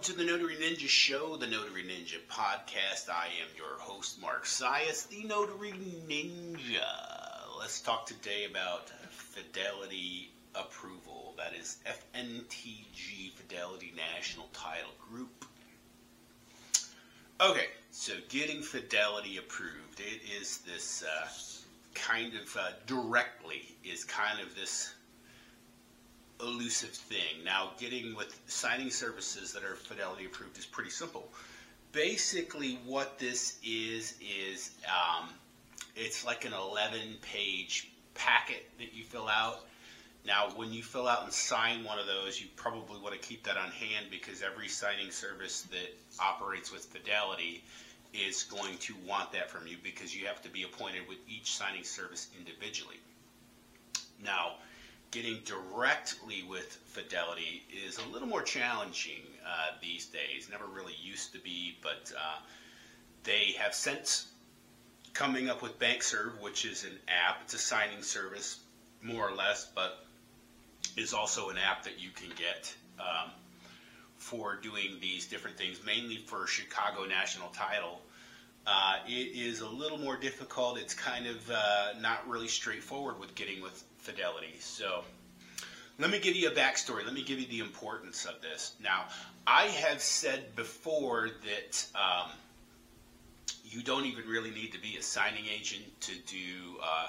Welcome to the Notary Ninja Show, the Notary Ninja podcast. I am your host, Mark Sias, the Notary Ninja. Let's talk today about fidelity approval. That is FNTG, Fidelity National Title Group. Okay, so getting fidelity approved, it is this uh, kind of uh, directly is kind of this elusive thing. Now, getting with signing services that are Fidelity approved is pretty simple. Basically, what this is is um, it's like an 11 page packet that you fill out. Now, when you fill out and sign one of those, you probably want to keep that on hand because every signing service that operates with Fidelity is going to want that from you because you have to be appointed with each signing service individually. Getting directly with Fidelity is a little more challenging uh, these days. Never really used to be, but uh, they have since coming up with BancServ, which is an app. It's a signing service, more or less, but is also an app that you can get um, for doing these different things, mainly for Chicago National Title. Uh, it is a little more difficult. It's kind of uh, not really straightforward with getting with Fidelity. So let me give you a backstory. Let me give you the importance of this. Now, I have said before that um, you don't even really need to be a signing agent to do uh,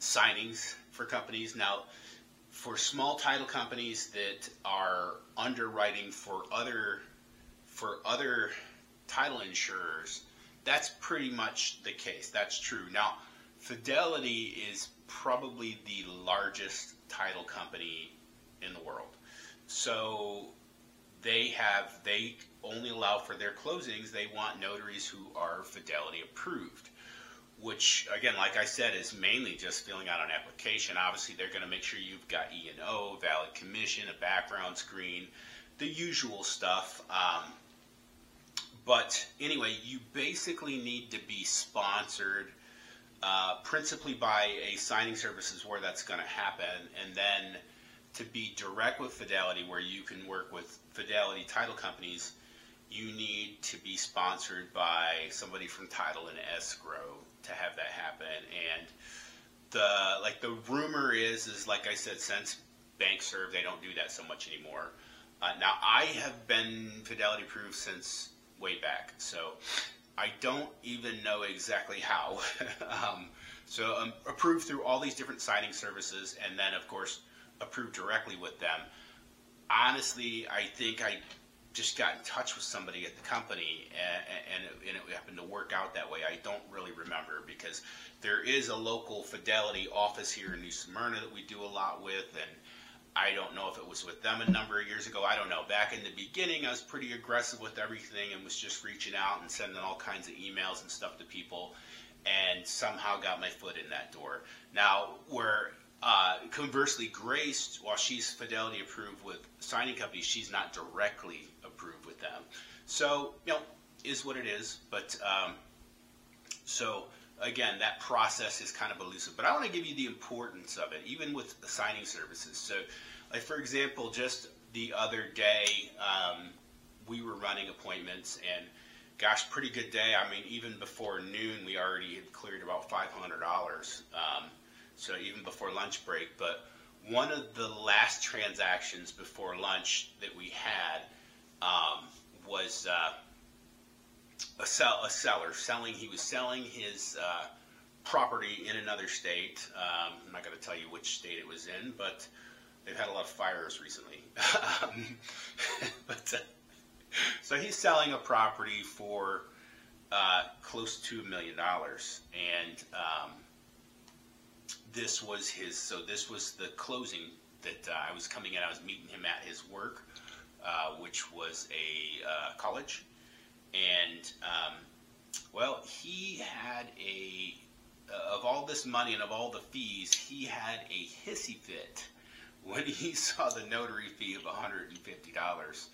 signings for companies. Now, for small title companies that are underwriting for other for other title insurers, that's pretty much the case. That's true. Now, Fidelity is probably the largest title company in the world. So they have they only allow for their closings they want notaries who are fidelity approved which again like i said is mainly just filling out an application obviously they're going to make sure you've got e&o valid commission a background screen the usual stuff um, but anyway you basically need to be sponsored uh, principally by a signing services where that's going to happen and then to be direct with Fidelity, where you can work with Fidelity title companies, you need to be sponsored by somebody from Title and Escrow to have that happen. And the like the rumor is is like I said, since BancServ, they don't do that so much anymore. Uh, now I have been Fidelity proof since way back, so I don't even know exactly how. um, so I'm approved through all these different signing services, and then of course approved directly with them. Honestly, I think I just got in touch with somebody at the company and, and, it, and, it, happened to work out that way. I don't really remember because there is a local fidelity office here in New Smyrna that we do a lot with and I don't know if it was with them a number of years ago. I don't know. Back in the beginning, I was pretty aggressive with everything and was just reaching out and sending all kinds of emails and stuff to people and somehow got my foot in that door. Now, where uh, conversely, Grace, while she's Fidelity approved with signing companies, she's not directly approved with them. So, you know, is what it is. But um, so again, that process is kind of elusive. But I want to give you the importance of it, even with signing services. So, like for example, just the other day, um, we were running appointments and gosh, pretty good day. I mean, even before noon, we already had cleared about $500. Um, so even before lunch break. But one of the last transactions before lunch that we had um, was uh, a, sell, a seller selling. He was selling his uh, property in another state. Um, I'm not going to tell you which state it was in, but they've had a lot of fires recently. Um, but uh, so he's selling a property for uh, close to a million dollars, and um, this was his. So this was the closing that uh, I was coming in. I was meeting him at his work, uh, which was a uh, college, and um, well, he had a of all this money and of all the fees, he had a hissy fit when he saw the notary fee of $150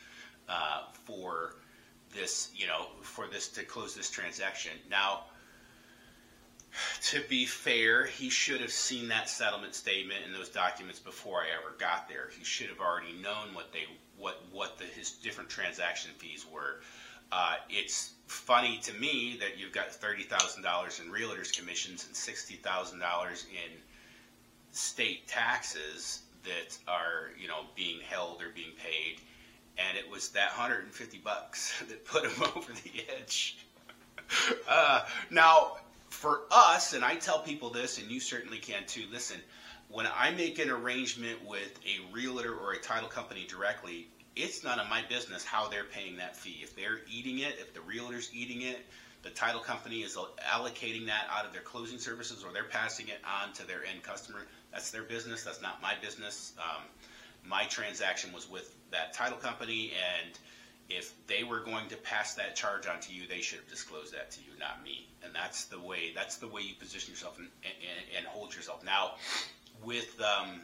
uh, for this, you know, for this to close this transaction. Now, to be fair, he should have seen that settlement statement and those documents before I ever got there. He should have already known what they what what the, his different transaction fees were. Uh, it's funny to me that you've got thirty thousand dollars in realtors commissions and sixty thousand dollars in state taxes that are you know being held or being paid, and it was that hundred and fifty bucks that put him over the edge. uh, now, for us, and I tell people this, and you certainly can too. Listen, when I make an arrangement with a realtor or a title company directly, it's none of my business how they're paying that fee. If they're eating it, if the realtor's eating it, the title company is allocating that out of their closing services or they're passing it on to their end customer. That's their business. That's not my business. Um, my transaction was with that title company, and if they were going to pass that charge on to you, they should have disclosed that to you, not me. And that's the way. That's the way you position yourself and, and, and hold yourself. Now, with um,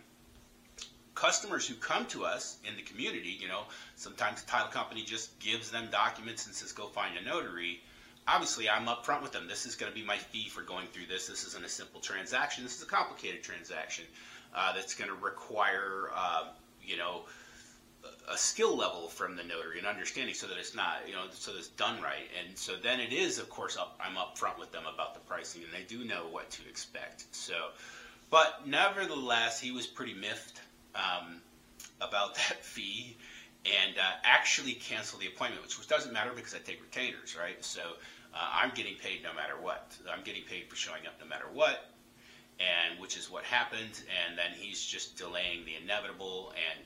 customers who come to us in the community, you know, sometimes the title company just gives them documents and says, go find a notary. Obviously, I'm upfront with them. This is going to be my fee for going through this. This isn't a simple transaction. This is a complicated transaction uh, that's going to require, uh, you know, a skill level from the notary and understanding so that it's not, you know, so that it's done right. And so then it is, of course, up, I'm upfront with them about the pricing and they do know what to expect. So, but nevertheless, he was pretty miffed um, about that fee and uh, actually cancel the appointment, which doesn't matter because I take retainers, right? So uh, I'm getting paid no matter what. I'm getting paid for showing up no matter what, and which is what happened. And then he's just delaying the inevitable and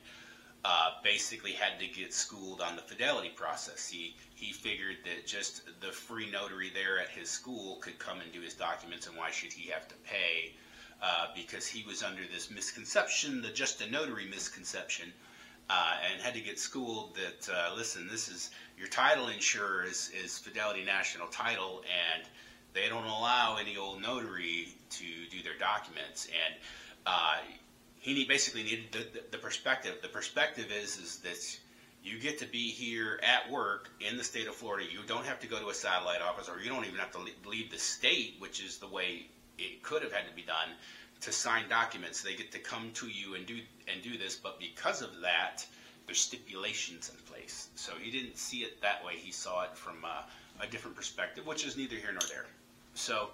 uh, basically had to get schooled on the fidelity process. He he figured that just the free notary there at his school could come and do his documents, and why should he have to pay? Because he was under this misconception, the just a notary misconception, uh, and had to get schooled that uh, listen, this is your title insurer is, is Fidelity National Title, and they don't allow any old notary to do their documents, and uh, he basically needed the, the, the perspective. The perspective is is that you get to be here at work in the state of Florida. You don't have to go to a satellite office, or you don't even have to leave the state, which is the way it could have had to be done to sign documents. They get to come to you and do and do this, but because of that, there's stipulations in place. So he didn't see it that way. He saw it from a, a different perspective, which is neither here nor there. So,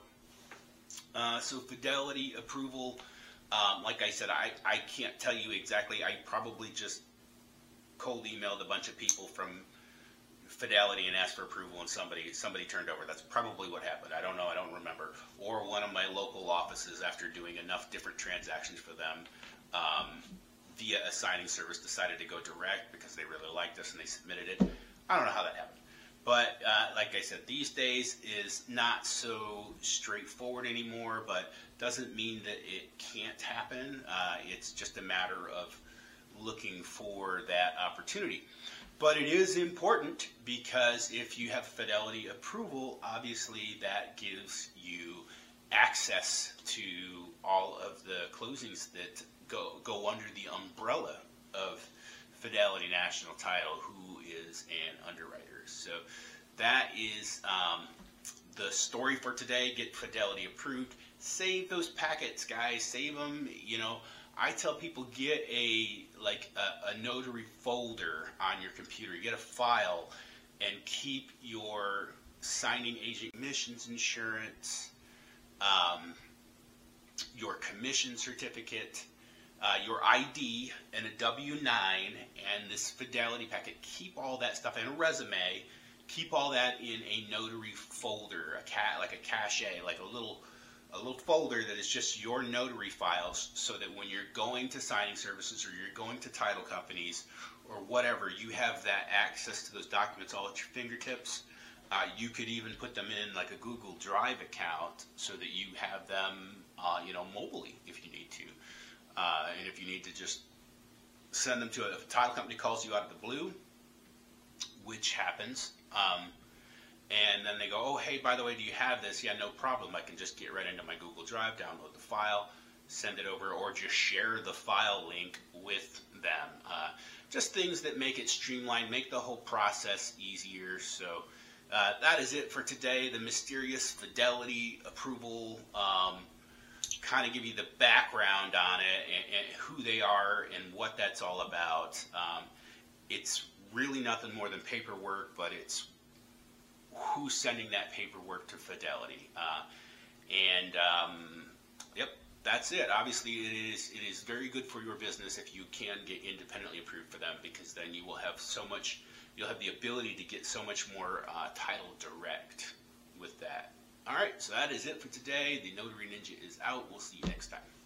uh, so fidelity approval. Um, like I said, I, I can't tell you exactly. I probably just cold emailed a bunch of people from Fidelity and asked for approval, and somebody somebody turned over. That's probably what happened. I don't know. I don't remember. Or one of my local offices, after doing enough different transactions for them, um, via a signing service, decided to go direct because they really liked us and they submitted it. I don't know how that happened. But uh, like I said, these days is not so straightforward anymore, but doesn't mean that it can't happen. Uh, it's just a matter of looking for that opportunity. But it is important because if you have fidelity approval, obviously that gives you access to all of the closings that go, go under the umbrella of Fidelity National Title, who is an underwriter. So that is um, the story for today. Get Fidelity approved. Save those packets, guys. Save them. You know, I tell people get a like a, a, notary folder on your computer. Get a file and keep your signing agent commissions insurance, um, your commission certificate, uh, your ID, and a W-9, and this fidelity packet. Keep all that stuff and a resume. Keep all that in a notary folder, a cat like a cache, like a little a little folder that is just your notary files so that when you're going to signing services or you're going to title companies or whatever, you have that access to those documents all at your fingertips. Uh, you could even put them in like a Google Drive account so that you have them, uh, you know, mobilely if you need to. Uh, and if you need to just send them to a, a title company calls you out of the blue, which happens, um, and then they go, oh, hey, by the way, do you have this? Yeah, no problem. I can just get right into my Google Drive, download the file, send it over, or just share the file link with them. Uh, just things that make it streamlined, make the whole process easier. So uh, that is it for today. The mysterious fidelity approval. Um, kind of give you the background on it and, and, who they are and what that's all about. Um, it's really nothing more than paperwork, but it's who's sending that paperwork to Fidelity. Uh, and um, yep, that's it. Obviously, it is it is very good for your business if you can get independently approved for them because then you will have so much. You'll have the ability to get so much more uh, title direct with that. All right, so that is it for today. The Notary Ninja is out. We'll see you next time.